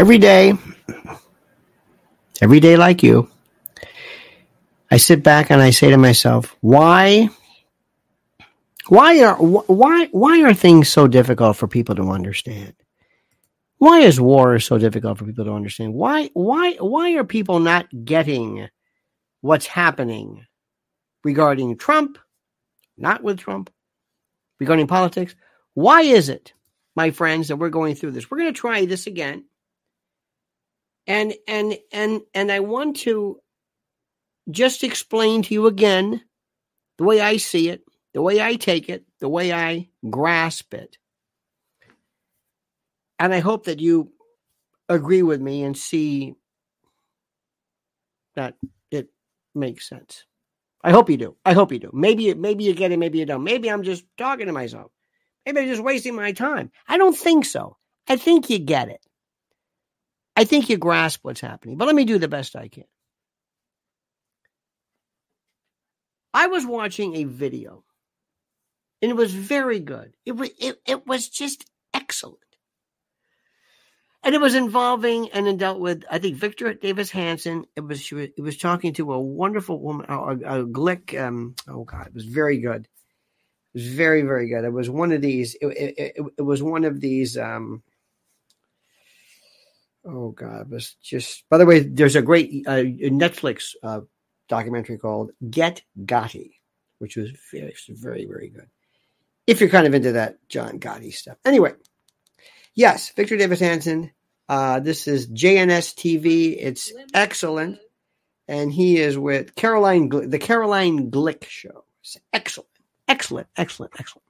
every day, every day like you, I sit back and I say to myself, why why are why why are things so difficult for people to understand? Why is war so difficult for people to understand? Why why why are people not getting what's happening regarding Trump, not with Trump, regarding politics? Why is it, my friends, that we're going through this? We're going to try this again. And and and and I want to just explain to you again the way I see it the way I take it, the way I grasp it. And I hope that you agree with me and see that it makes sense. I hope you do. I hope you do. Maybe maybe you get it, maybe you don't. Maybe I'm just talking to myself. Maybe I'm just wasting my time. I don't think so. I think you get it. I think you grasp what's happening. But let me do the best I can. I was watching a video and it was very good. It was it, it was just excellent. And it was involving and it dealt with, I think, Victor Davis Hanson. It was she was, it was talking to a wonderful woman, a, a Glick. Um, oh God, it was very good. It was very very good. It was one of these. It, it, it, it was one of these. Um, oh God, was just. By the way, there's a great uh, Netflix uh, documentary called Get Gotti, which was very very very good if you're kind of into that John Gotti stuff. Anyway, yes, Victor Davis Hanson. Uh, this is JNS TV. It's excellent. And he is with Caroline, the Caroline Glick Show. It's excellent, excellent, excellent, excellent.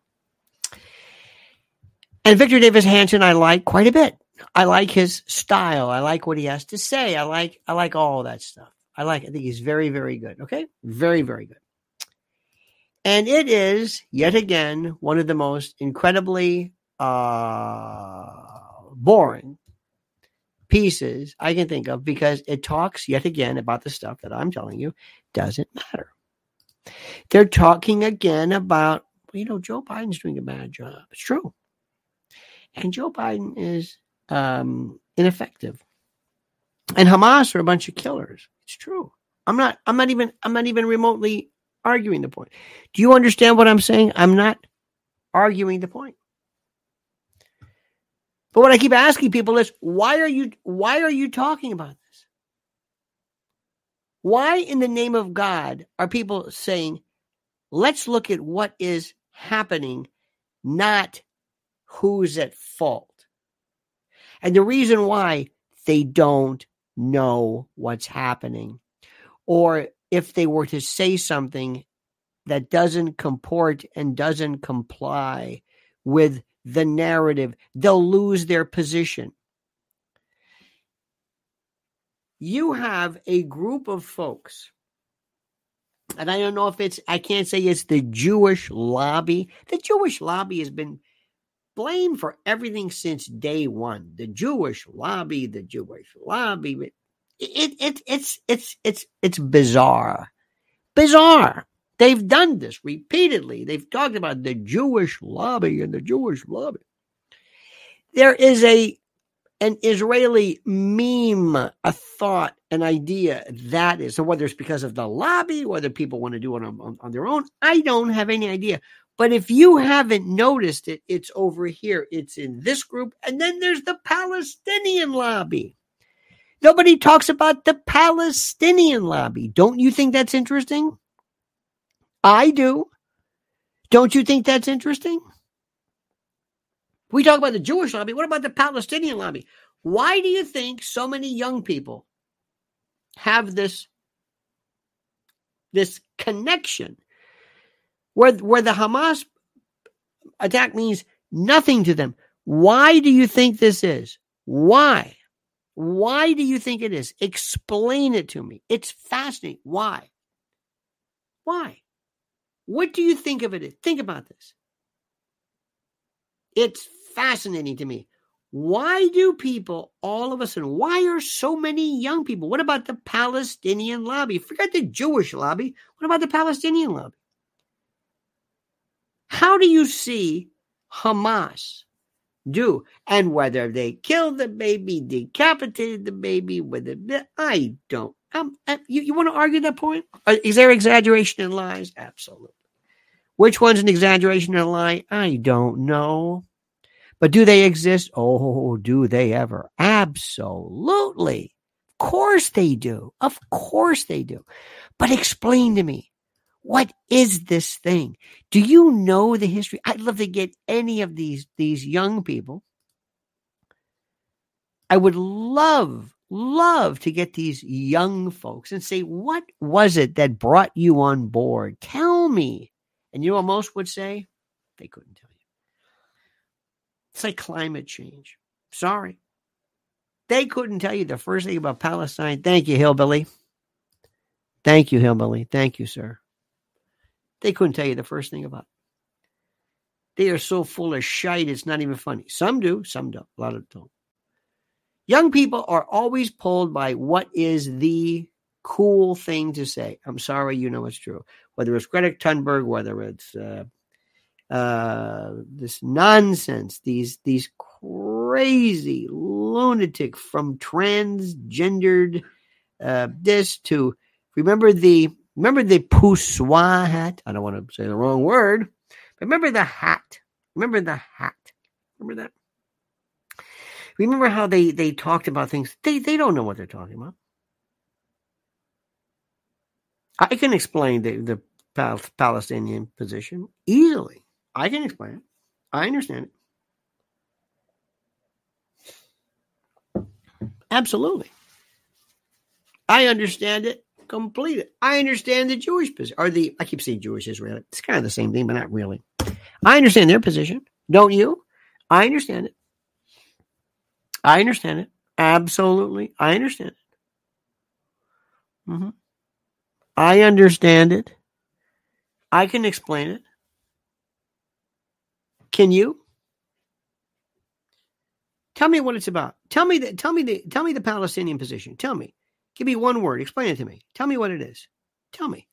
And Victor Davis Hanson, I like quite a bit. I like his style. I like what he has to say. I like, I like all that stuff. I like. I think he's very, very good. Okay, very, very good. And it is yet again one of the most incredibly uh, boring pieces I can think of because it talks yet again about the stuff that I'm telling you doesn't matter. They're talking again about, you know, Joe Biden's doing a bad job. It's true. And Joe Biden is um, ineffective. And Hamas are a bunch of killers. It's true. I'm not, I'm not even, I'm not even remotely arguing the point. Do you understand what I'm saying? I'm not arguing the point. But what I keep asking people is why are you why are you talking about this? Why in the name of God are people saying let's look at what is happening, not who's at fault? And the reason why they don't know what's happening or if they were to say something that doesn't comport and doesn't comply with the narrative, they'll lose their position. You have a group of folks, and I don't know if it's, I can't say it's the Jewish lobby. The Jewish lobby has been blamed for everything since day one. The Jewish lobby, the Jewish lobby it, it it's it's it's it's bizarre, bizarre. They've done this repeatedly. They've talked about the Jewish lobby and the Jewish lobby. There is a an Israeli meme, a thought, an idea that is. So whether it's because of the lobby, whether people want to do it on, on, on their own, I don't have any idea. But if you haven't noticed it, it's over here. It's in this group. And then there's the Palestinian lobby. Nobody talks about the Palestinian lobby. Don't you think that's interesting? I do. Don't you think that's interesting? We talk about the Jewish lobby. What about the Palestinian lobby? Why do you think so many young people have this, this connection where, where the Hamas attack means nothing to them? Why do you think this is? Why? Why do you think it is? Explain it to me. It's fascinating. Why? Why? What do you think of it? Think about this. It's fascinating to me. Why do people all of a sudden, why are so many young people? What about the Palestinian lobby? Forget the Jewish lobby. What about the Palestinian lobby? How do you see Hamas do. And whether they killed the baby, decapitated the baby, whether I don't. Um, uh, you, you want to argue that point? Uh, is there exaggeration and lies? Absolutely. Which one's an exaggeration and a lie? I don't know. But do they exist? Oh, do they ever? Absolutely. Of course they do. Of course they do. But explain to me what is this thing? Do you know the history? I'd love to get any of these these young people. I would love love to get these young folks and say, what was it that brought you on board? Tell me. And you know most would say? They couldn't tell you. It's like climate change. Sorry. They couldn't tell you the first thing about Palestine. Thank you, Hillbilly. Thank you, Hillbilly. Thank you, sir. They couldn't tell you the first thing about it. They are so full of shite, it's not even funny. Some do, some don't. A lot of don't. Young people are always pulled by what is the cool thing to say. I'm sorry, you know it's true. Whether it's Greta Thunberg, whether it's uh, uh, this nonsense, these these crazy lunatic from transgendered uh, this to remember the Remember the poussoir hat? I don't want to say the wrong word. But remember the hat. Remember the hat. Remember that? Remember how they, they talked about things? They, they don't know what they're talking about. I can explain the, the Palestinian position easily. I can explain it. I understand it. Absolutely. I understand it completed. I understand the Jewish position, or the, I keep saying Jewish Israeli. It's kind of the same thing, but not really. I understand their position. Don't you? I understand it. I understand it. Absolutely. I understand it. Mm-hmm. I understand it. I can explain it. Can you? Tell me what it's about. Tell me the tell me the tell me the Palestinian position. Tell me. Give me one word. Explain it to me. Tell me what it is. Tell me.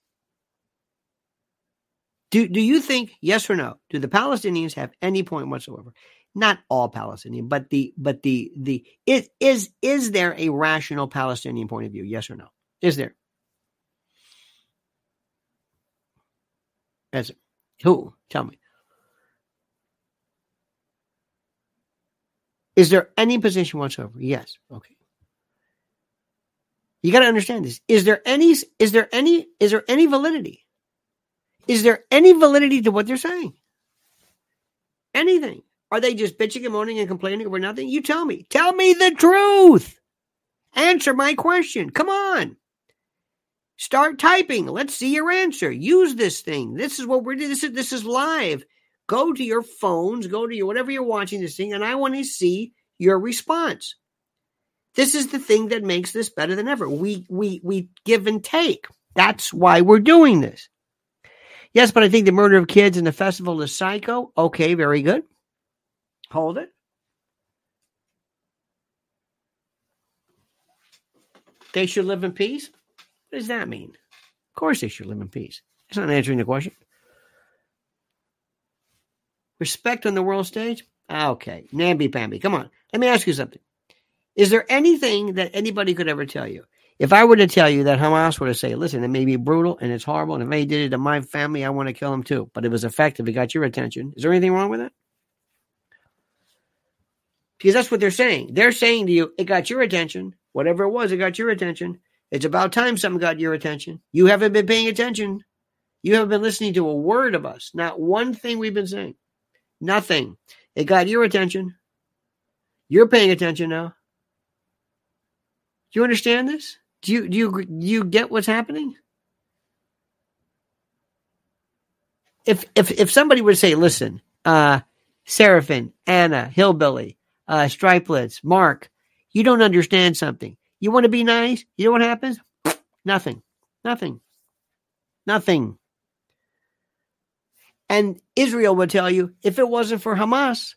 Do, do you think, yes or no, do the Palestinians have any point whatsoever? Not all Palestinian, but the but the the it is is there a rational Palestinian point of view? Yes or no? Is there? As who? Tell me. Is there any position whatsoever? Yes. Okay. You got to understand this. Is there any is there any is there any validity? Is there any validity to what they're saying? Anything? Are they just bitching and moaning and complaining over nothing? You tell me. Tell me the truth. Answer my question. Come on. Start typing. Let's see your answer. Use this thing. This is what we're doing. This is this is live. Go to your phones, go to your whatever you're watching this thing, and I want to see your response. This is the thing that makes this better than ever. We we we give and take. That's why we're doing this. Yes, but I think the murder of kids and the festival is psycho. Okay, very good. Hold it. They should live in peace. What does that mean? Of course, they should live in peace. It's not answering the question. Respect on the world stage? Ah, okay, namby pamby. Come on. Let me ask you something. Is there anything that anybody could ever tell you? If I were to tell you that Hamas were to say, listen, it may be brutal and it's horrible, and if they did it to my family, I want to kill them too. But it was effective, it got your attention. Is there anything wrong with that? Because that's what they're saying. They're saying to you, it got your attention. Whatever it was, it got your attention. It's about time something got your attention. You haven't been paying attention. You haven't been listening to a word of us. Not one thing we've been saying. Nothing. It got your attention. You're paying attention now. Do you understand this? Do you do you do you get what's happening? If if if somebody would say, "Listen, uh, Seraphim, Anna, Hillbilly, uh, Striplets, Mark, you don't understand something. You want to be nice. You know what happens? Nothing. Nothing. Nothing. And Israel would tell you if it wasn't for Hamas,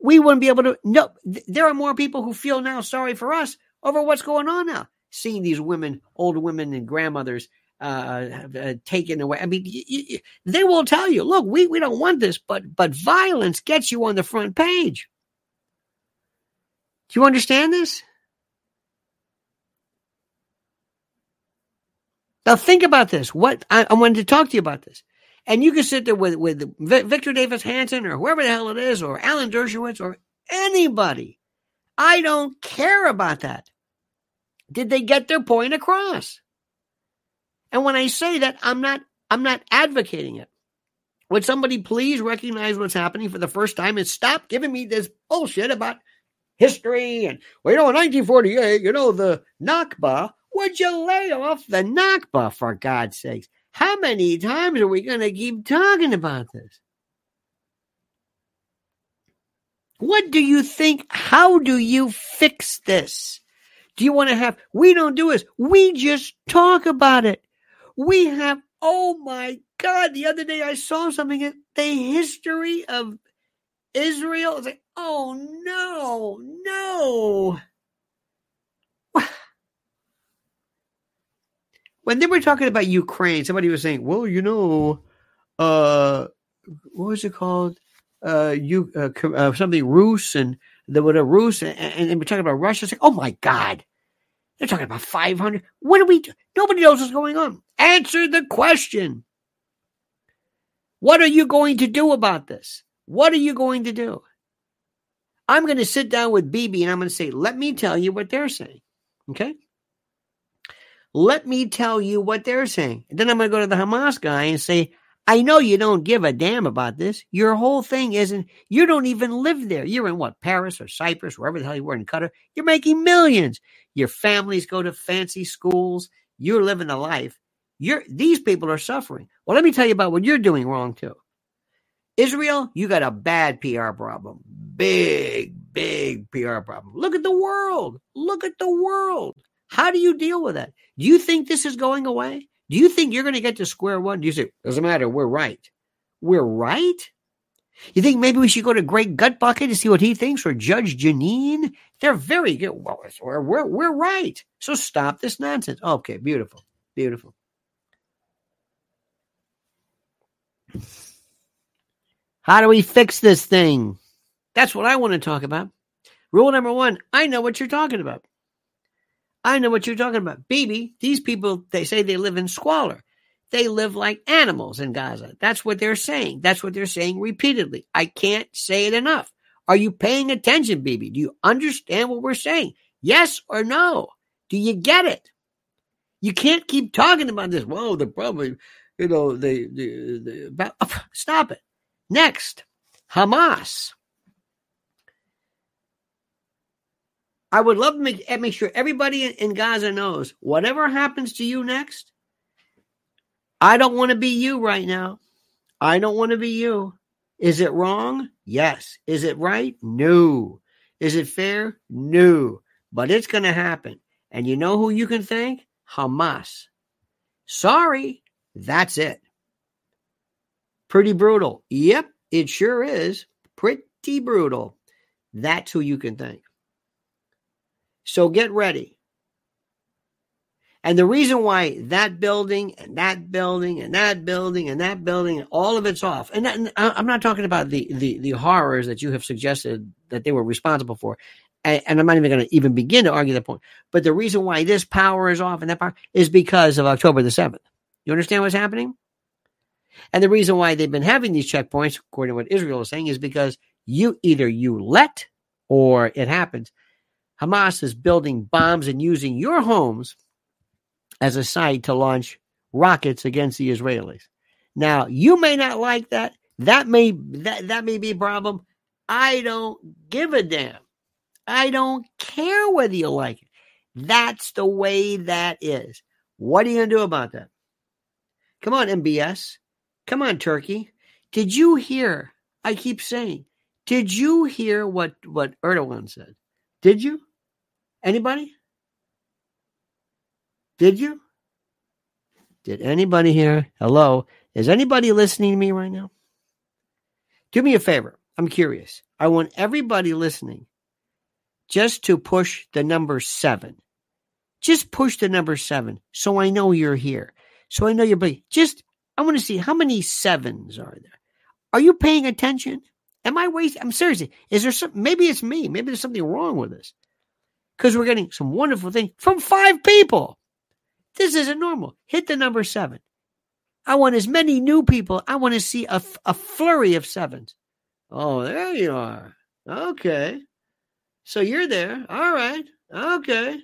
we wouldn't be able to. No, there are more people who feel now sorry for us over what's going on now. Seeing these women, old women and grandmothers uh, uh, taken away. I mean, y- y- they will tell you, look, we, we don't want this, but but violence gets you on the front page. Do you understand this? Now think about this. What I, I wanted to talk to you about this. And you can sit there with, with Victor Davis Hanson or whoever the hell it is, or Alan Dershowitz or anybody. I don't care about that. Did they get their point across? And when I say that, I'm not I'm not advocating it. Would somebody please recognize what's happening for the first time and stop giving me this bullshit about history and well, you know, in 1948, you know, the Nakba. Would you lay off the Nakba for God's sakes? How many times are we going to keep talking about this? What do you think? How do you fix this? Do you want to have, we don't do this. We just talk about it. We have, oh my God, the other day I saw something, the history of Israel. It's like, oh no, no. When they were talking about Ukraine, somebody was saying, well, you know, uh, what was it called? Uh, you, uh, uh something Rus and the what a Rus and, and, and we're talking about Russia. It's like, oh my God. They're talking about 500. What do we do? Nobody knows what's going on. Answer the question. What are you going to do about this? What are you going to do? I'm going to sit down with Bibi and I'm going to say, let me tell you what they're saying. Okay? Let me tell you what they're saying. And then I'm going to go to the Hamas guy and say, I know you don't give a damn about this. Your whole thing isn't, you don't even live there. You're in what, Paris or Cyprus, wherever the hell you were in Qatar. You're making millions. Your families go to fancy schools. You're living a life. You're, these people are suffering. Well, let me tell you about what you're doing wrong too. Israel, you got a bad PR problem. Big, big PR problem. Look at the world. Look at the world. How do you deal with that? Do you think this is going away? Do you think you're going to get to square one? Do you say, doesn't matter, we're right? We're right? You think maybe we should go to Greg Gutbucket to see what he thinks or Judge Jeanine? They're very good. Well, we're, we're, we're right. So stop this nonsense. Okay, beautiful. Beautiful. How do we fix this thing? That's what I want to talk about. Rule number one I know what you're talking about. I know what you're talking about. Bibi, these people, they say they live in squalor. They live like animals in Gaza. That's what they're saying. That's what they're saying repeatedly. I can't say it enough. Are you paying attention, Bibi? Do you understand what we're saying? Yes or no? Do you get it? You can't keep talking about this. Whoa, the problem, you know, the, the, the about, stop it. Next, Hamas. I would love to make, eh, make sure everybody in Gaza knows whatever happens to you next, I don't want to be you right now. I don't want to be you. Is it wrong? Yes. Is it right? No. Is it fair? No. But it's going to happen. And you know who you can thank? Hamas. Sorry. That's it. Pretty brutal. Yep, it sure is. Pretty brutal. That's who you can thank. So get ready. And the reason why that building and that building and that building and that building, all of it's off. And, and uh, I'm not talking about the, the, the horrors that you have suggested that they were responsible for. And, and I'm not even going to even begin to argue that point. But the reason why this power is off and that power is because of October the 7th. You understand what's happening? And the reason why they've been having these checkpoints, according to what Israel is saying, is because you either you let or it happens. Hamas is building bombs and using your homes as a site to launch rockets against the Israelis. Now, you may not like that. That may that, that may be a problem. I don't give a damn. I don't care whether you like it. That's the way that is. What are you going to do about that? Come on, MBS. Come on, Turkey. Did you hear? I keep saying, did you hear what, what Erdogan said? Did you? Anybody? Did you? Did anybody here? Hello? Is anybody listening to me right now? Do me a favor. I'm curious. I want everybody listening just to push the number seven. Just push the number seven so I know you're here. So I know you're, just I want to see how many sevens are there. Are you paying attention? Am I wasting? I'm seriously. Is there some? Maybe it's me. Maybe there's something wrong with this because we're getting some wonderful things from five people. This isn't normal. Hit the number seven. I want as many new people. I want to see a, a flurry of sevens. Oh, there you are. Okay. So you're there. All right. Okay.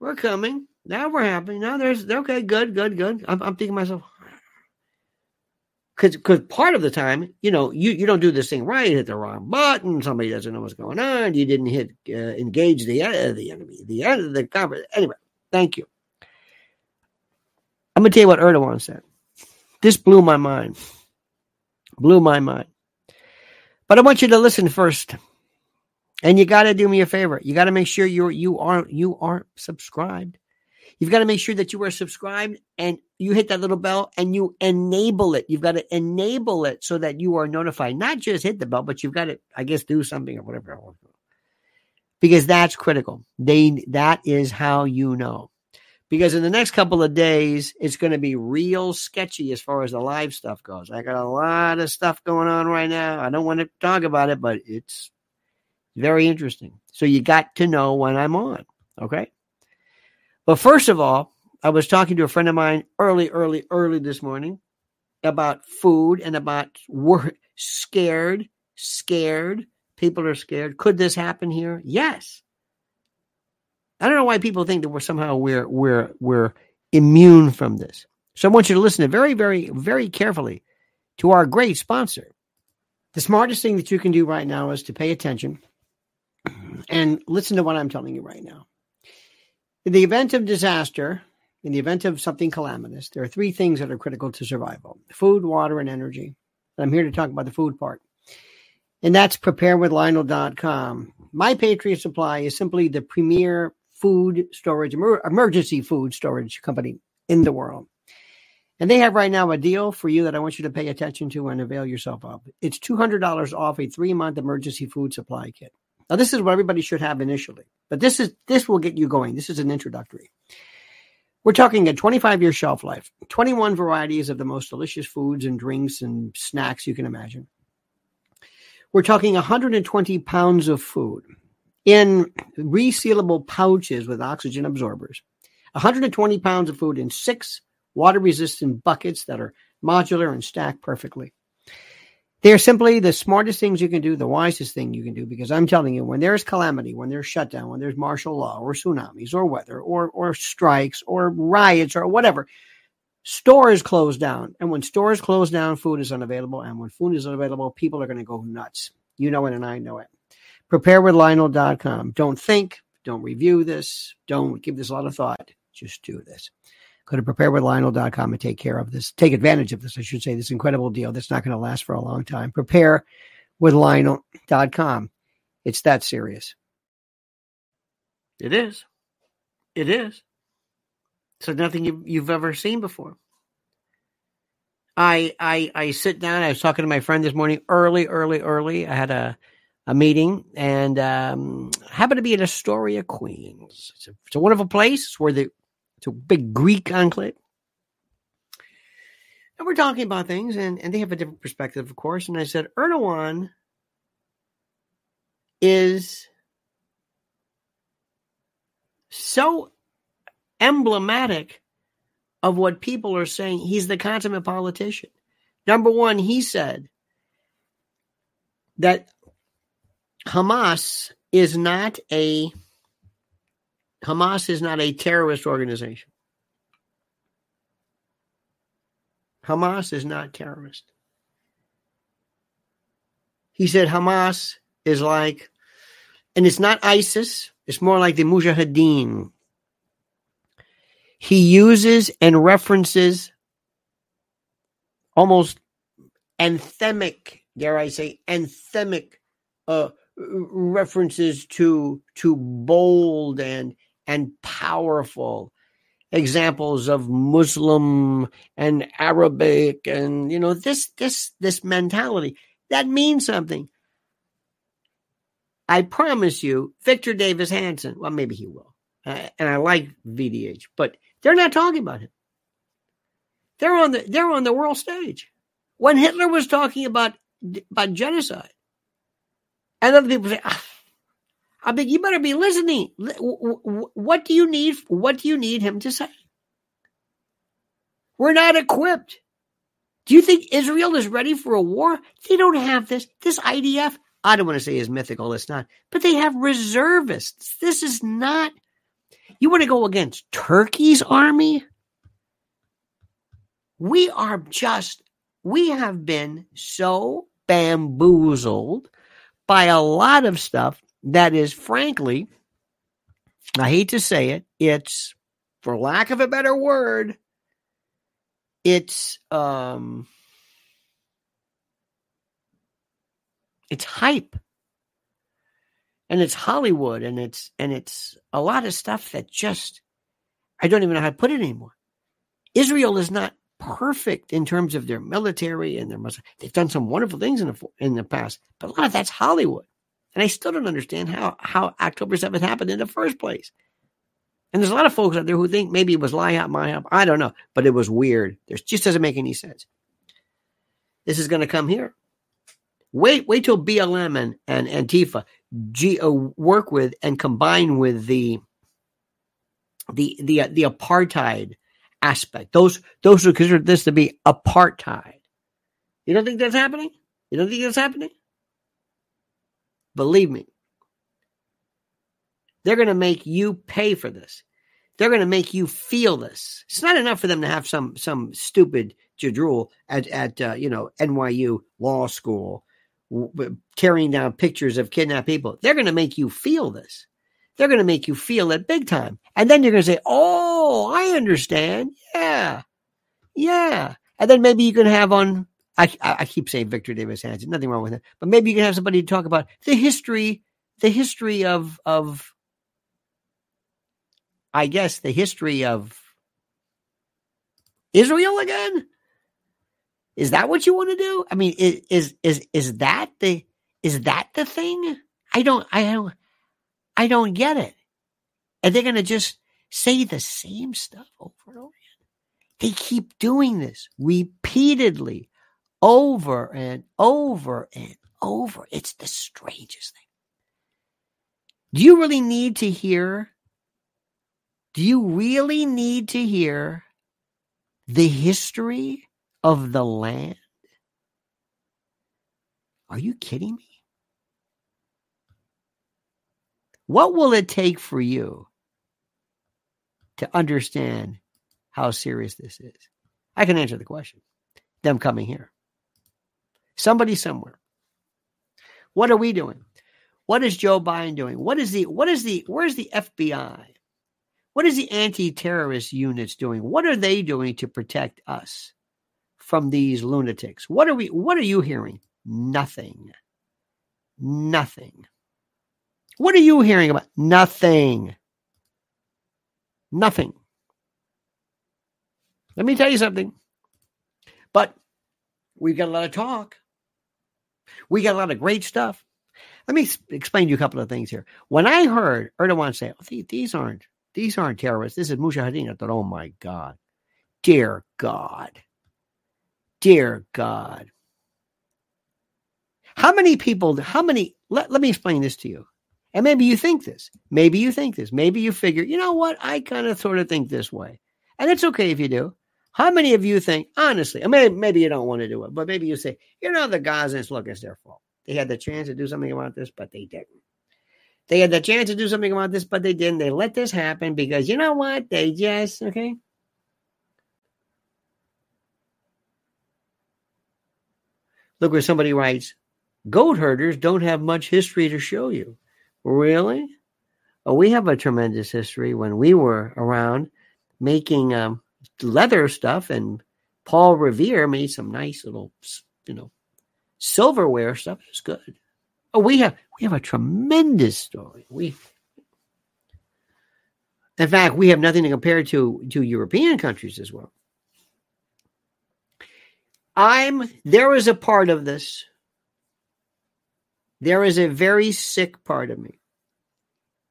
We're coming. Now we're happy. Now there's okay, good, good, good. I'm, I'm thinking myself, because because part of the time, you know, you, you don't do this thing right, hit the wrong button, somebody doesn't know what's going on, you didn't hit uh, engage the uh, the enemy, the of the conference. Anyway, thank you. I'm gonna tell you what Erdogan said. This blew my mind, blew my mind. But I want you to listen first, and you got to do me a favor. You got to make sure you you aren't you aren't subscribed. You've got to make sure that you are subscribed and you hit that little bell and you enable it. You've got to enable it so that you are notified. Not just hit the bell, but you've got to, I guess, do something or whatever. Because that's critical. They that is how you know. Because in the next couple of days, it's going to be real sketchy as far as the live stuff goes. I got a lot of stuff going on right now. I don't want to talk about it, but it's very interesting. So you got to know when I'm on. Okay. But first of all, I was talking to a friend of mine early, early, early this morning about food and about wor- scared, scared. People are scared. Could this happen here? Yes. I don't know why people think that we're somehow we're we're we're immune from this. So I want you to listen to very, very, very carefully to our great sponsor. The smartest thing that you can do right now is to pay attention and listen to what I'm telling you right now. In the event of disaster, in the event of something calamitous, there are three things that are critical to survival food, water, and energy. I'm here to talk about the food part. And that's preparewithlionel.com. My Patriot Supply is simply the premier food storage, emergency food storage company in the world. And they have right now a deal for you that I want you to pay attention to and avail yourself of. It's $200 off a three month emergency food supply kit. Now, this is what everybody should have initially, but this is this will get you going. This is an introductory. We're talking a 25 year shelf life, 21 varieties of the most delicious foods and drinks and snacks you can imagine. We're talking 120 pounds of food in resealable pouches with oxygen absorbers, 120 pounds of food in six water resistant buckets that are modular and stacked perfectly. They're simply the smartest things you can do, the wisest thing you can do, because I'm telling you, when there's calamity, when there's shutdown, when there's martial law or tsunamis or weather or, or strikes or riots or whatever, stores close down. And when stores close down, food is unavailable. And when food is unavailable, people are going to go nuts. You know it, and I know it. Preparewithlionel.com. Don't think, don't review this, don't give this a lot of thought. Just do this. Go to preparewithlionel.com and take care of this. Take advantage of this, I should say, this incredible deal that's not going to last for a long time. prepare with Preparewithlionel.com. It's that serious. It is. It is. So nothing you, you've ever seen before. I I I sit down. I was talking to my friend this morning, early, early, early. I had a a meeting and um, happened to be in Astoria, Queens. It's a, it's a wonderful place. It's where the it's a big Greek enclave. And we're talking about things, and, and they have a different perspective, of course. And I said, Erdogan is so emblematic of what people are saying. He's the consummate politician. Number one, he said that Hamas is not a Hamas is not a terrorist organization. Hamas is not terrorist. He said Hamas is like, and it's not ISIS, it's more like the Mujahideen. He uses and references almost anthemic, dare I say, anthemic uh, references to to bold and and powerful examples of Muslim and Arabic and you know this this this mentality that means something. I promise you, Victor Davis Hanson. Well, maybe he will, uh, and I like VDH, but they're not talking about him. They're on the they're on the world stage. when Hitler was talking about about genocide, and other people say, ah, "I mean, you better be listening. What do you need? What do you need him to say? We're not equipped. Do you think Israel is ready for a war? They don't have this. This IDF, I don't want to say is mythical, it's not, but they have reservists. This is not. You want to go against Turkey's army? We are just, we have been so bamboozled by a lot of stuff that is, frankly, I hate to say it, it's, for lack of a better word, it's um it's hype. And it's hollywood and it's and it's a lot of stuff that just i don't even know how to put it anymore. Israel is not perfect in terms of their military and their they've done some wonderful things in the in the past but a lot of that's hollywood and i still don't understand how how october 7th happened in the first place and there's a lot of folks out there who think maybe it was LIHOP, MIHOP. I don't know, but it was weird. There just doesn't make any sense. This is going to come here. Wait, wait till BLM and, and Antifa G, uh, work with and combine with the the the uh, the apartheid aspect. Those those who consider this to be apartheid. You don't think that's happening? You don't think that's happening? Believe me, they're going to make you pay for this. They're going to make you feel this. It's not enough for them to have some some stupid jadrul at at uh, you know NYU law school tearing down pictures of kidnapped people. They're going to make you feel this. They're going to make you feel it big time, and then you're going to say, "Oh, I understand. Yeah, yeah." And then maybe you can have on. I I keep saying Victor Davis Hanson. Nothing wrong with it, but maybe you can have somebody to talk about the history, the history of of I guess, the history of Israel again? Is that what you want to do? I mean, is is is is that the is that the thing? I don't I don't I don't get it. And they're gonna just say the same stuff over and over again. They keep doing this repeatedly, over and over and over. It's the strangest thing. Do you really need to hear do you really need to hear the history of the land? Are you kidding me? What will it take for you to understand how serious this is? I can answer the question. Them coming here. Somebody somewhere. What are we doing? What is Joe Biden doing? What is the what is the where's the FBI? What is the anti-terrorist units doing? What are they doing to protect us from these lunatics? What are we what are you hearing? Nothing. Nothing. What are you hearing about? Nothing. Nothing. Let me tell you something. But we've got a lot of talk. We got a lot of great stuff. Let me explain to you a couple of things here. When I heard Erdogan say, oh, these aren't these aren't terrorists. This is Mujahideen. I thought, oh my God. Dear God. Dear God. How many people, how many, let, let me explain this to you. And maybe you think this. Maybe you think this. Maybe you figure, you know what? I kind of sort of think this way. And it's okay if you do. How many of you think, honestly, mean, maybe you don't want to do it, but maybe you say, you know, the Gazans, look, it's their fault. They had the chance to do something about this, but they didn't. They had the chance to do something about this, but they didn't. They let this happen because you know what? They just, okay. Look where somebody writes, goat herders don't have much history to show you. Really? Oh, we have a tremendous history when we were around making um, leather stuff, and Paul Revere made some nice little, you know, silverware stuff. It's good. Oh, we have we have a tremendous story. We, in fact, we have nothing to compare to to European countries as well. I'm there is a part of this. There is a very sick part of me.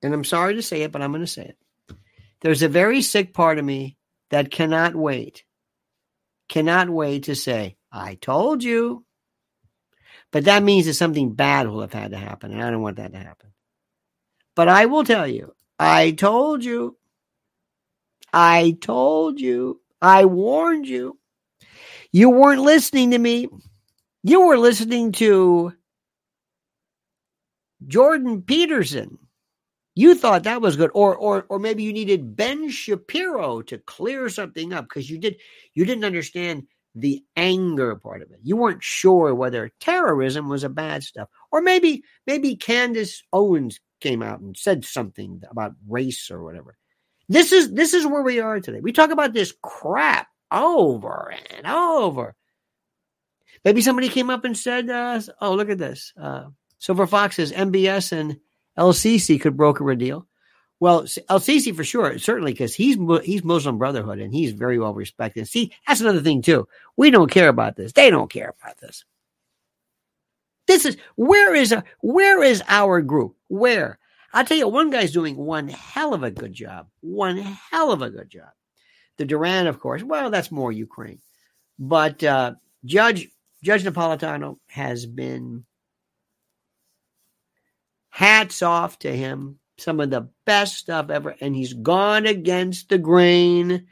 And I'm sorry to say it, but I'm going to say it. There's a very sick part of me that cannot wait, cannot wait to say, I told you. But that means that something bad will have had to happen, and I don't want that to happen. But I will tell you, I told you. I told you. I warned you. You weren't listening to me. You were listening to Jordan Peterson. You thought that was good, or or or maybe you needed Ben Shapiro to clear something up because you did you didn't understand the anger part of it. You weren't sure whether terrorism was a bad stuff, or maybe maybe Candace Owens came out and said something about race or whatever. This is this is where we are today. We talk about this crap over and over. Maybe somebody came up and said, uh, "Oh, look at this." Uh, Silver Fox says MBS and El-Sisi could broker a deal. Well, El-Sisi for sure, certainly, because he's he's Muslim Brotherhood and he's very well respected. See, that's another thing too. We don't care about this. They don't care about this. This is where is a, where is our group? Where? I'll tell you, one guy's doing one hell of a good job. One hell of a good job. The Duran, of course. Well, that's more Ukraine, but uh, Judge Judge Napolitano has been Hats off to him. Some of the best stuff ever. And he's gone against the grain.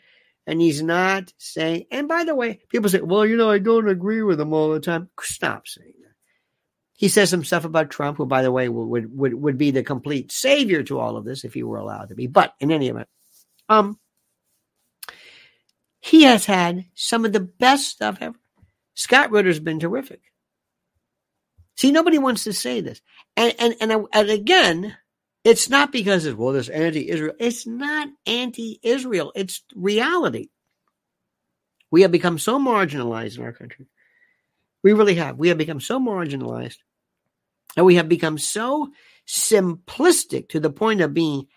And he's not saying, and by the way, people say, well, you know, I don't agree with him all the time. Stop saying that. He says some stuff about Trump, who, by the way, would, would, would be the complete savior to all of this if he were allowed to be. But in any event, um, he has had some of the best stuff ever. Scott Ritter's been terrific. See, nobody wants to say this. And, and, and, and again, it's not because it's, well, this anti-Israel. It's not anti-Israel. It's reality. We have become so marginalized in our country. We really have. We have become so marginalized. And we have become so simplistic to the point of being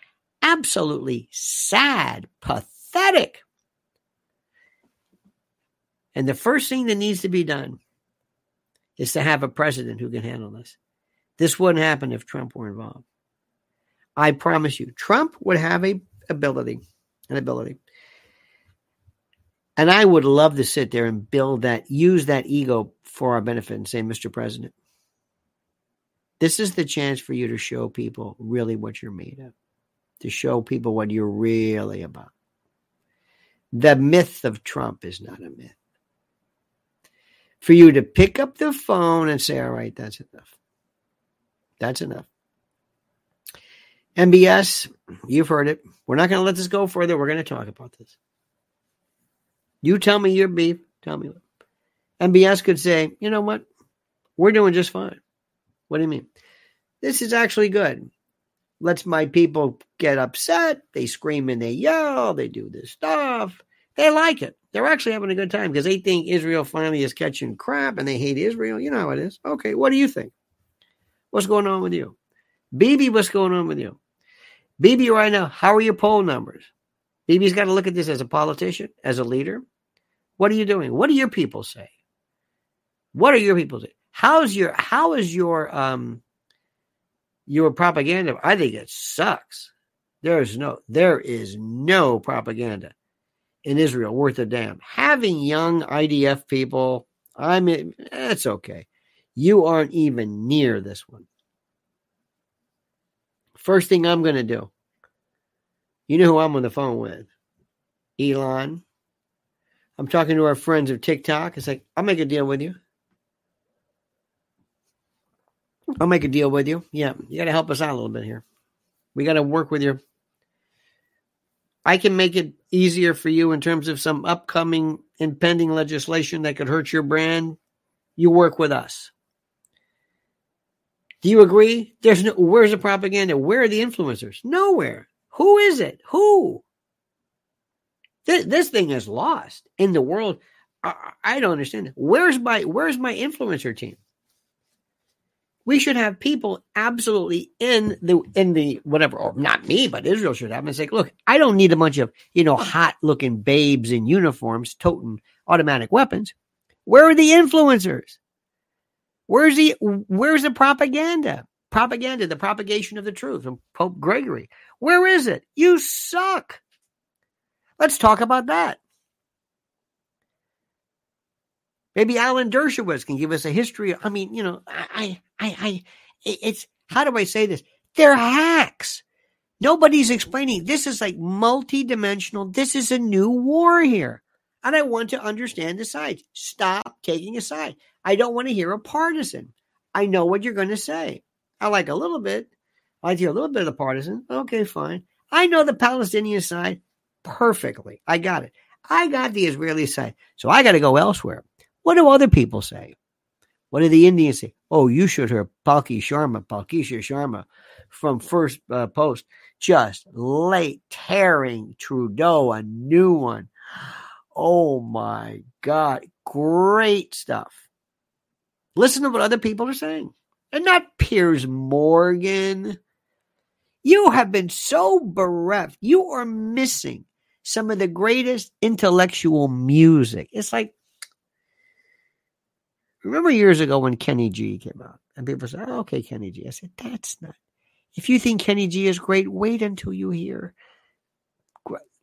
absolutely sad, pathetic. And the first thing that needs to be done is to have a president who can handle this. This wouldn't happen if Trump were involved. I promise you, Trump would have a ability, an ability. And I would love to sit there and build that, use that ego for our benefit and say, Mr. President, this is the chance for you to show people really what you're made of, to show people what you're really about. The myth of Trump is not a myth for you to pick up the phone and say, all right, that's enough. That's enough. MBS, you've heard it. We're not going to let this go further. We're going to talk about this. You tell me your beef. Tell me what. MBS could say, you know what? We're doing just fine. What do you mean? This is actually good. Lets my people get upset. They scream and they yell. They do this stuff. They like it. They're actually having a good time because they think Israel finally is catching crap and they hate Israel. You know how it is. Okay, what do you think? What's going on with you? Bibi, what's going on with you? Bibi, right now, how are your poll numbers? Bibi's got to look at this as a politician, as a leader. What are you doing? What do your people say? What are your people saying? How's your how is your um your propaganda? I think it sucks. There is no there is no propaganda in Israel worth a damn. Having young IDF people, I mean, that's okay. You aren't even near this one. First thing I'm going to do, you know who I'm on the phone with? Elon. I'm talking to our friends of TikTok. It's like, I'll make a deal with you. I'll make a deal with you. Yeah, you got to help us out a little bit here. We got to work with your I can make it easier for you in terms of some upcoming impending legislation that could hurt your brand. You work with us. Do you agree? There's no, where's the propaganda? Where are the influencers? Nowhere. Who is it? Who? This, this thing is lost in the world. I, I don't understand. Where's my where's my influencer team? We should have people absolutely in the in the whatever or not me but israel should have and say look i don't need a bunch of you know hot looking babes in uniforms toting automatic weapons. Where are the influencers? Where's the where's the propaganda? Propaganda the propagation of the truth from pope gregory. Where is it? You suck. Let's talk about that Maybe Alan Dershowitz can give us a history. I mean, you know, I, I, I, it's how do I say this? They're hacks. Nobody's explaining. This is like multidimensional. This is a new war here. And I want to understand the sides. Stop taking a side. I don't want to hear a partisan. I know what you're going to say. I like a little bit. I like to hear a little bit of the partisan. Okay, fine. I know the Palestinian side perfectly. I got it. I got the Israeli side. So I got to go elsewhere. What do other people say? What do the Indians say? Oh, you should hear Palki Sharma, Palkisha Sharma from First uh, Post, just late tearing Trudeau a new one. Oh my God. Great stuff. Listen to what other people are saying. And not Piers Morgan. You have been so bereft. You are missing some of the greatest intellectual music. It's like, remember years ago when Kenny G came out and people said, oh, okay, Kenny G. I said, that's not. If you think Kenny G is great, wait until you hear.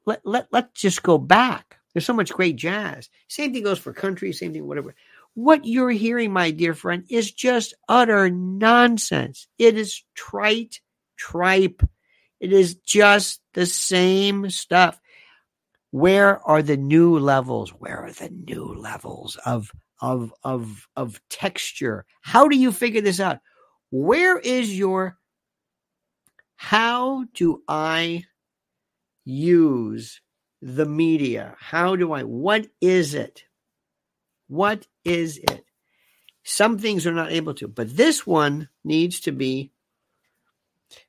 Let, let, let's just go back. There's so much great jazz. Same thing goes for country, same thing, whatever. What you're hearing, my dear friend, is just utter nonsense. It is trite, tripe. It is just the same stuff. Where are the new levels? Where are the new levels of of of of texture? How do you figure this out? Where is your how do I use the media? How do I, what is it? What is it? Some things are not able to, but this one needs to be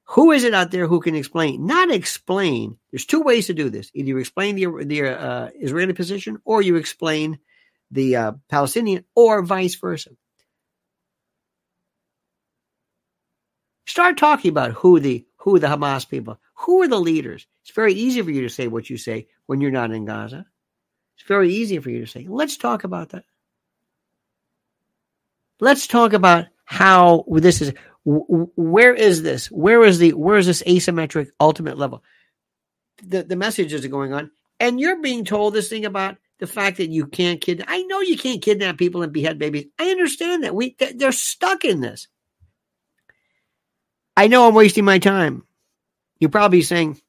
who is it out there who can explain? Not explain. There's two ways to do this. Either you explain the, the uh, Israeli position or you explain the uh, Palestinian or vice versa. Start talking about who the who the Hamas people, who are the leaders. It's very easy for you to say what you say when you're not in Gaza. It's very easy for you to say, let's talk about that. Let's talk about how this is. Where is this? Where is the? Where is this asymmetric ultimate level? The the messages are going on, and you're being told this thing about the fact that you can't kidnap. I know you can't kidnap people and behead babies. I understand that. We they're stuck in this. I know I'm wasting my time. You're probably saying,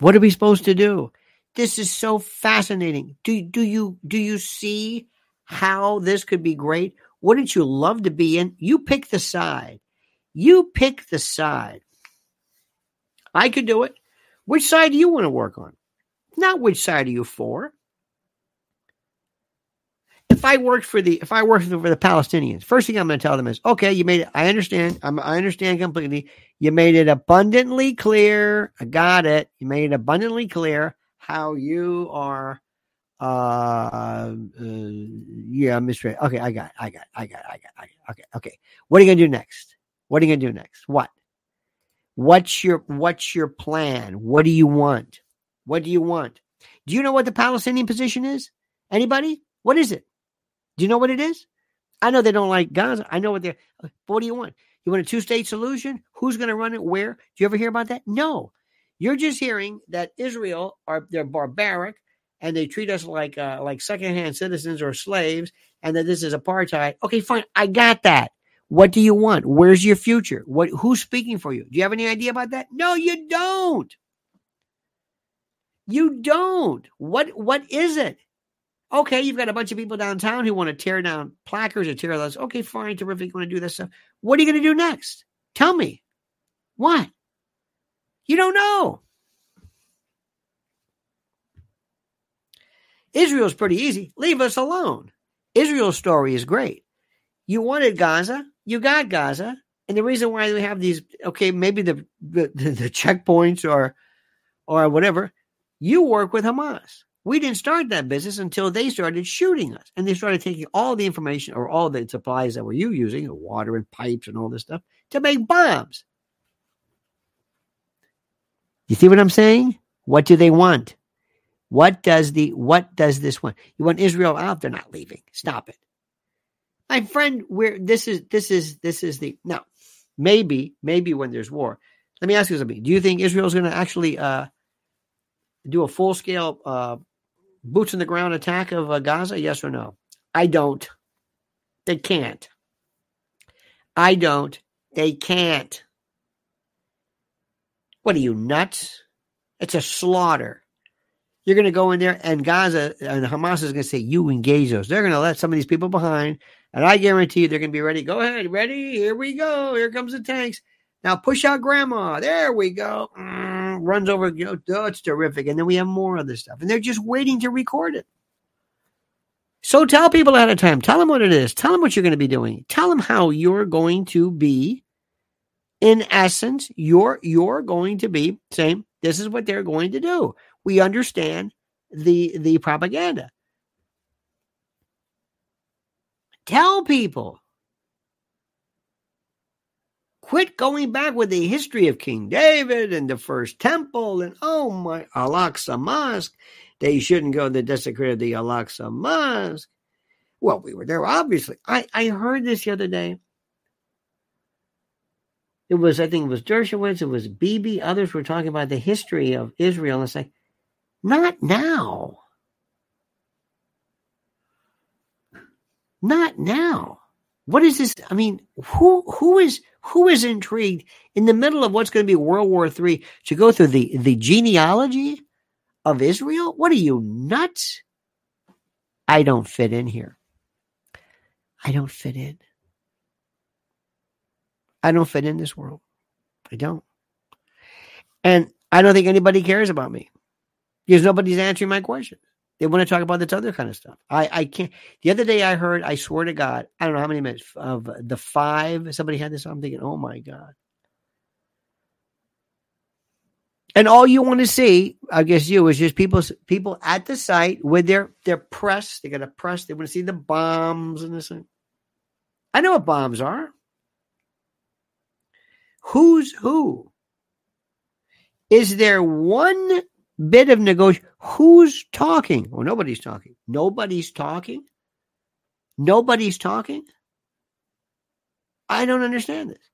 what are we supposed to do? This is so fascinating. Do, do you do you see how this could be great? Wouldn't you love to be in? You pick the side. You pick the side. I could do it. Which side do you want to work on? Not which side are you for? I worked for the if I worked for the Palestinians, first thing I'm going to tell them is, okay, you made it. I understand. I'm, I understand completely. You made it abundantly clear. I got it. You made it abundantly clear how you are. Uh, uh yeah, Mr. Okay, I got, it, I got, it, I got, it, I got, I got. Okay, okay. What are you gonna do next? What are you gonna do next? What? What's your What's your plan? What do you want? What do you want? Do you know what the Palestinian position is? Anybody? What is it? Do you know what it is? I know they don't like Gaza. I know what they're. What do you want? You want a two state solution? Who's going to run it? Where? Do you ever hear about that? No. You're just hearing that Israel are they're barbaric and they treat us like uh, like secondhand citizens or slaves, and that this is apartheid. Okay, fine. I got that. What do you want? Where's your future? What? Who's speaking for you? Do you have any idea about that? No, you don't. You don't. What? What is it? Okay, you've got a bunch of people downtown who want to tear down placards or tear those. Okay, fine, terrific. You want to do this stuff. What are you going to do next? Tell me. What? You don't know. Israel's pretty easy. Leave us alone. Israel's story is great. You wanted Gaza, you got Gaza. And the reason why we have these, okay, maybe the the, the checkpoints or or whatever, you work with Hamas. We didn't start that business until they started shooting us. And they started taking all the information or all the supplies that were you using, water and pipes and all this stuff, to make bombs. You see what I'm saying? What do they want? What does the what does this want? You want Israel out? They're not leaving. Stop it. My friend, where this is this is this is the now, maybe, maybe when there's war. Let me ask you something. Do you think Israel's gonna actually uh do a full scale uh boots in the ground attack of uh, Gaza? Yes or no? I don't. They can't. I don't. They can't. What are you nuts? It's a slaughter. You're going to go in there, and Gaza and Hamas is going to say, "You engage those." They're going to let some of these people behind, and I guarantee you, they're going to be ready. Go ahead, ready? Here we go. Here comes the tanks. Now push out Grandma. There we go. Mm, runs over. You know, oh, it's terrific. And then we have more of this stuff, and they're just waiting to record it. So tell people ahead of time. Tell them what it is. Tell them what you're going to be doing. Tell them how you're going to be. In essence, you're you're going to be saying this is what they're going to do. We understand the the propaganda. Tell people. Quit going back with the history of King David and the first temple and oh my Al-Aqsa Mosque they shouldn't go to desecrate the Al-Aqsa Mosque. Well, we were there, obviously. I, I heard this the other day. It was, I think it was Dershowitz, it was Bibi, others were talking about the history of Israel. And like, not now. Not now. What is this? I mean, who who is who is intrigued in the middle of what's going to be World War III to go through the the genealogy of Israel? What are you nuts? I don't fit in here. I don't fit in. I don't fit in this world. I don't. And I don't think anybody cares about me because nobody's answering my questions. They want to talk about this other kind of stuff. I, I can't. The other day I heard, I swear to God, I don't know how many minutes of the five. Somebody had this. I'm thinking, oh my God. And all you want to see, I guess you, is just people people at the site with their their press. They got a press. They want to see the bombs and this. I know what bombs are. Who's who? Is there one bit of negotiation? Who's talking? Well, nobody's talking. Nobody's talking. Nobody's talking. I don't understand this.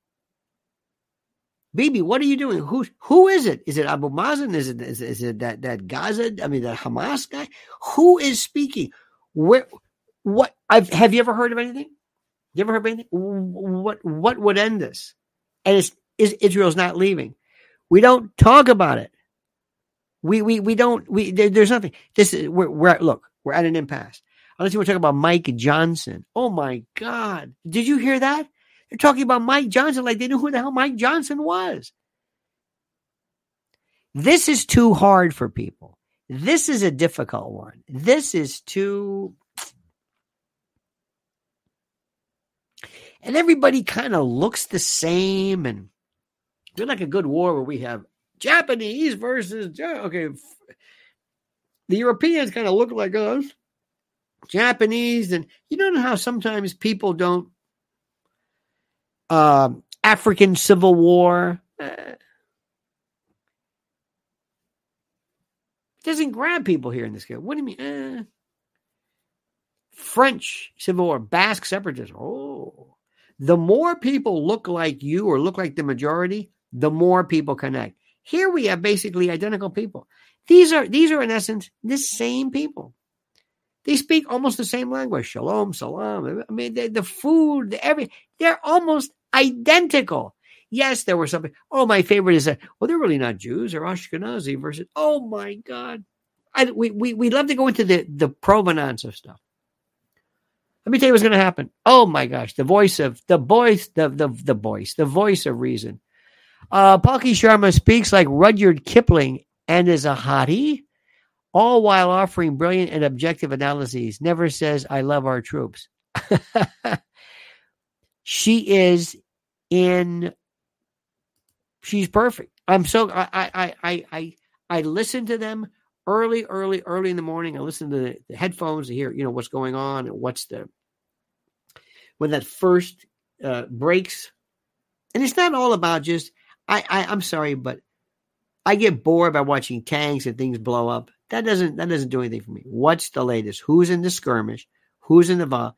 Bibi, what are you doing? Who who is it? Is it Abu Mazen? Is it is, is it that that Gaza? I mean, that Hamas guy? Who is speaking? Where? What? I've have you ever heard of anything? You ever heard of anything? What what would end this? And it's is Israel's not leaving. We don't talk about it. We we we don't we there, there's nothing. This is we're, we're look we're at an impasse. Unless you want to talk about Mike Johnson. Oh my God! Did you hear that? They're talking about Mike Johnson like they knew who the hell Mike Johnson was. This is too hard for people. This is a difficult one. This is too. And everybody kind of looks the same. And we're like a good war where we have Japanese versus. Okay. The Europeans kind of look like us. Japanese. And you don't know how sometimes people don't uh, African Civil War. Uh, doesn't grab people here in this case. What do you mean? Uh, French Civil War, Basque separatists. Oh, the more people look like you or look like the majority, the more people connect. Here we have basically identical people. These are these are in essence the same people. They speak almost the same language. Shalom, salam. I mean, the food, the every they're almost identical. Yes, there were some. Oh, my favorite is that. Well, they're really not Jews. They're Ashkenazi versus. Oh my God, I, we we we love to go into the the provenance of stuff. Let me tell you what's going to happen. Oh my gosh, the voice of the voice, the the the voice, the voice of reason. Uh, Palki Sharma speaks like Rudyard Kipling and is a hottie, all while offering brilliant and objective analyses. Never says, "I love our troops." she is in she's perfect. I'm so I I I I I listen to them early, early, early in the morning. I listen to the, the headphones to hear you know what's going on and what's the when that first uh, breaks. And it's not all about just I, I I'm sorry, but I get bored by watching tanks and things blow up. That doesn't that doesn't do anything for me. What's the latest? Who's in the skirmish? Who's in the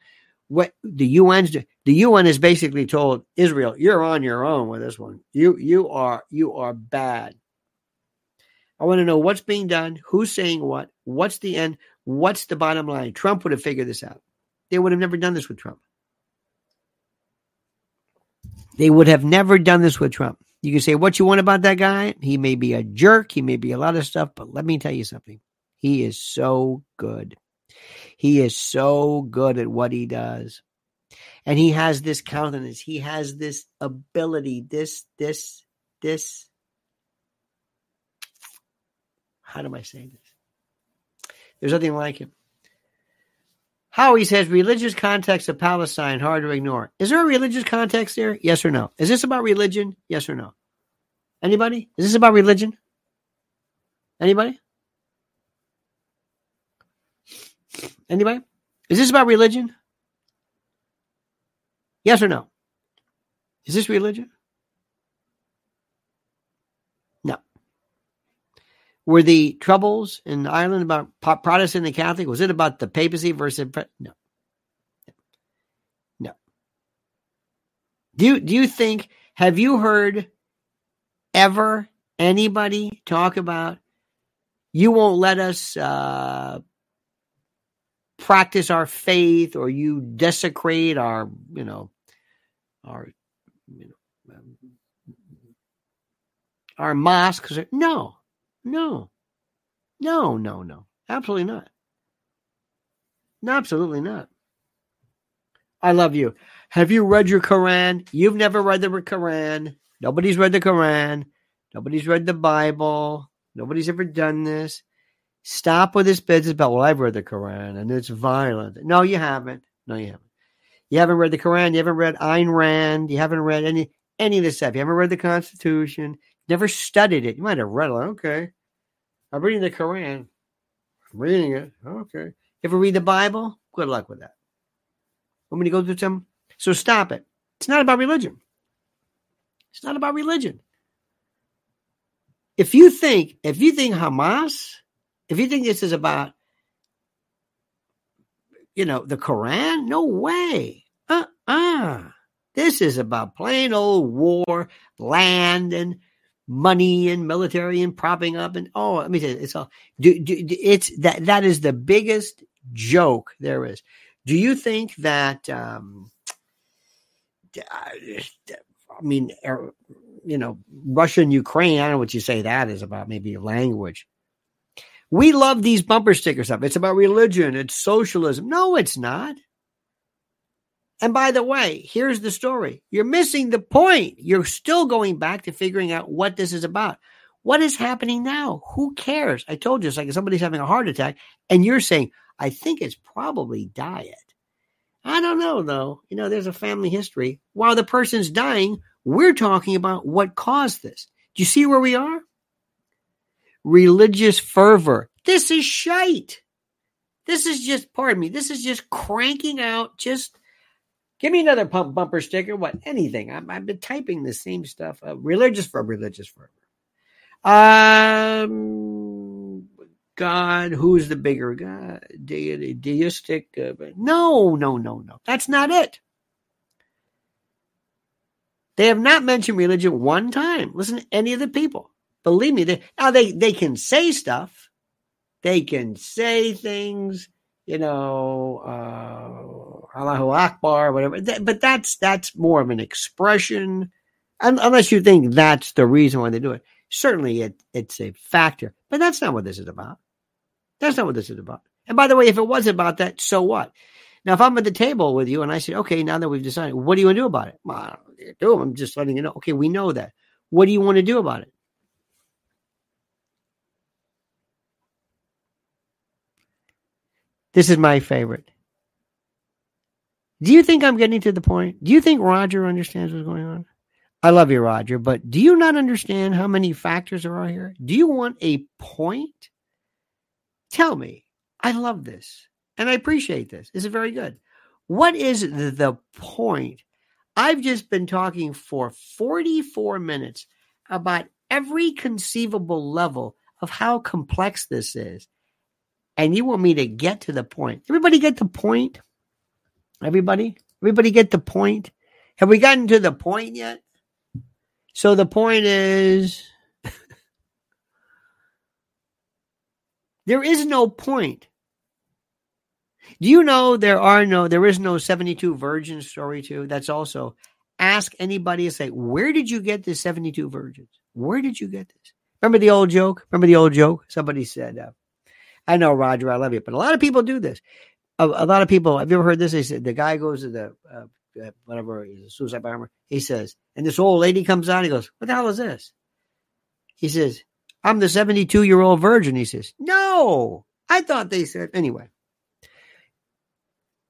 what the UN's the UN has basically told Israel, you're on your own with this one. You you are you are bad. I want to know what's being done, who's saying what, what's the end, what's the bottom line. Trump would have figured this out. They would have never done this with Trump. They would have never done this with Trump. You can say what you want about that guy. He may be a jerk. He may be a lot of stuff, but let me tell you something. He is so good. He is so good at what he does. And he has this countenance. He has this ability, this, this, this. How do I say this? There's nothing like him. Howie says religious context of Palestine hard to ignore. Is there a religious context there? Yes or no? Is this about religion? Yes or no? Anybody? Is this about religion? Anybody? Anybody? Is this about religion? Yes or no? Is this religion? Were the troubles in Ireland about Protestant and Catholic? Was it about the papacy versus no? No. Do you, do you think? Have you heard ever anybody talk about? You won't let us uh, practice our faith, or you desecrate our, you know, our, you know, um, our mosques. No, no. No, no, no. Absolutely not. No, absolutely not. I love you. Have you read your Quran? You've never read the Quran. Nobody's read the Quran. Nobody's read the Bible. Nobody's ever done this. Stop with this business about, well, I've read the Quran and it's violent. No, you haven't. No, you haven't. You haven't read the Quran. You haven't read Ayn Rand. You haven't read any any of this stuff. You haven't read the Constitution. Never studied it. You might have read it. Okay. I'm reading the Quran. I'm reading it. Okay. Ever read the Bible? Good luck with that. Want me to go through some? So stop it. It's not about religion. It's not about religion. If you think, if you think Hamas, if you think this is about, you know, the Quran, no way. Uh-uh. This is about plain old war, land, and money and military and propping up and oh, let me you, it's all. Do, do, it's that that is the biggest joke there is. Do you think that? Um, I mean, er, you know, Russia and Ukraine. I don't know what you say that is about. Maybe language. We love these bumper sticker stuff. It's about religion. It's socialism. No, it's not. And by the way, here's the story. You're missing the point. You're still going back to figuring out what this is about. What is happening now? Who cares? I told you it's like somebody's having a heart attack and you're saying, I think it's probably diet. I don't know though. You know, there's a family history. While the person's dying, we're talking about what caused this. Do you see where we are? Religious fervor. This is shite. This is just, pardon me, this is just cranking out just Give me another pump bumper sticker. What? Anything. i have been typing the same stuff. Uh, religious for religious fervor. Um, God, who's the bigger God? Deity, deistic? Uh, no, no, no, no. That's not it. They have not mentioned religion one time. Listen to any of the people. Believe me, they, now they, they can say stuff. They can say things you know, uh, Allahu Akbar, whatever. But that's that's more of an expression, unless you think that's the reason why they do it. Certainly, it, it's a factor, but that's not what this is about. That's not what this is about. And by the way, if it was about that, so what? Now, if I'm at the table with you and I say, okay, now that we've decided, what do you want to do about it? Well, I don't do. I'm just letting you know. Okay, we know that. What do you want to do about it? This is my favorite. Do you think I'm getting to the point? Do you think Roger understands what's going on? I love you, Roger, but do you not understand how many factors are here? Do you want a point? Tell me. I love this and I appreciate this. This is very good. What is the point? I've just been talking for 44 minutes about every conceivable level of how complex this is and you want me to get to the point. Everybody get the point? Everybody? Everybody get the point? Have we gotten to the point yet? So the point is there is no point. Do you know there are no there is no 72 virgins story too? That's also ask anybody and say, Where did you get the 72 virgins? Where did you get this? Remember the old joke? Remember the old joke? Somebody said, uh, I know, Roger, I love you. But a lot of people do this. A, a lot of people, have you ever heard this? They said the guy goes to the, uh, uh, whatever, he's a suicide bomber. He says, and this old lady comes out. He goes, What the hell is this? He says, I'm the 72 year old virgin. He says, No, I thought they said, anyway.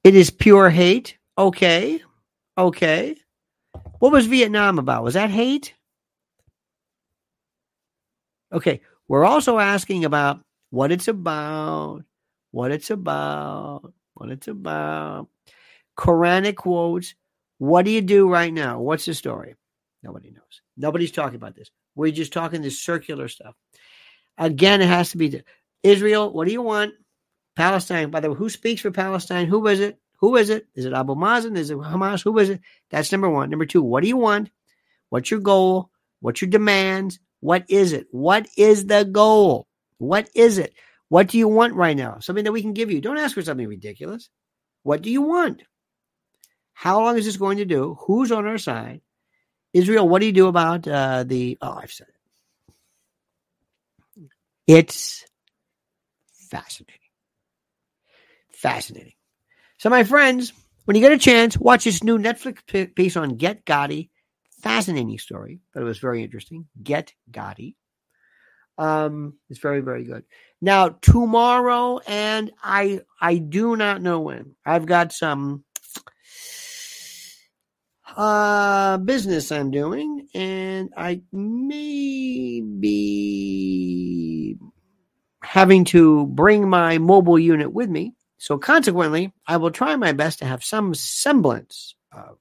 It is pure hate. Okay. Okay. What was Vietnam about? Was that hate? Okay. We're also asking about what it's about, what it's about, what it's about. Quranic quotes. What do you do right now? What's the story? Nobody knows. Nobody's talking about this. We're just talking this circular stuff. Again, it has to be Israel. What do you want? Palestine. By the way, who speaks for Palestine? Who is it? Who is it? Is it Abu Mazen? Is it Hamas? Who is it? That's number one. Number two, what do you want? What's your goal? What's your demands? What is it? What is the goal? What is it? What do you want right now? Something that we can give you. Don't ask for something ridiculous. What do you want? How long is this going to do? Who's on our side? Israel, what do you do about uh, the. Oh, I've said it. It's fascinating. Fascinating. So, my friends, when you get a chance, watch this new Netflix piece on Get Gotti. Fascinating story, but it was very interesting. Get Gotti. Um, it's very, very good. Now, tomorrow, and I I do not know when. I've got some uh business I'm doing, and I may be having to bring my mobile unit with me. So consequently, I will try my best to have some semblance of,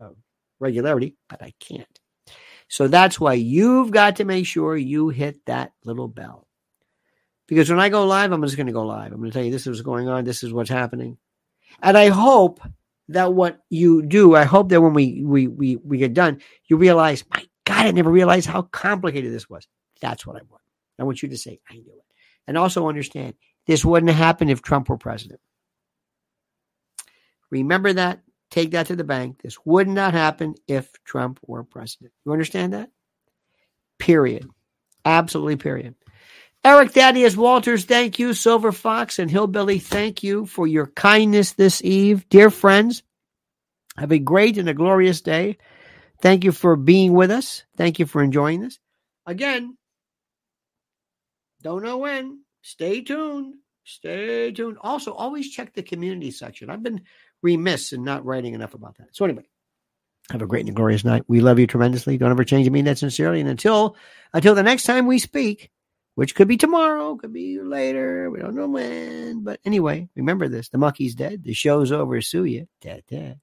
of regularity, but I can't. So that's why you've got to make sure you hit that little bell. Because when I go live, I'm just going to go live. I'm going to tell you this is what's going on, this is what's happening. And I hope that what you do, I hope that when we we we we get done, you realize, my God, I never realized how complicated this was. That's what I want. I want you to say, I knew it. And also understand this wouldn't have happened if Trump were president. Remember that. Take that to the bank. This would not happen if Trump were president. You understand that? Period. Absolutely, period. Eric Thaddeus Walters, thank you. Silver Fox and Hillbilly, thank you for your kindness this eve. Dear friends, have a great and a glorious day. Thank you for being with us. Thank you for enjoying this. Again, don't know when. Stay tuned. Stay tuned. Also, always check the community section. I've been remiss in not writing enough about that. So, anyway, have a great and glorious night. We love you tremendously. Don't ever change. I mean that sincerely. And until until the next time we speak, which could be tomorrow, could be later. We don't know when. But anyway, remember this: the monkey's dead. The show's over. Sue you. Ta-ta.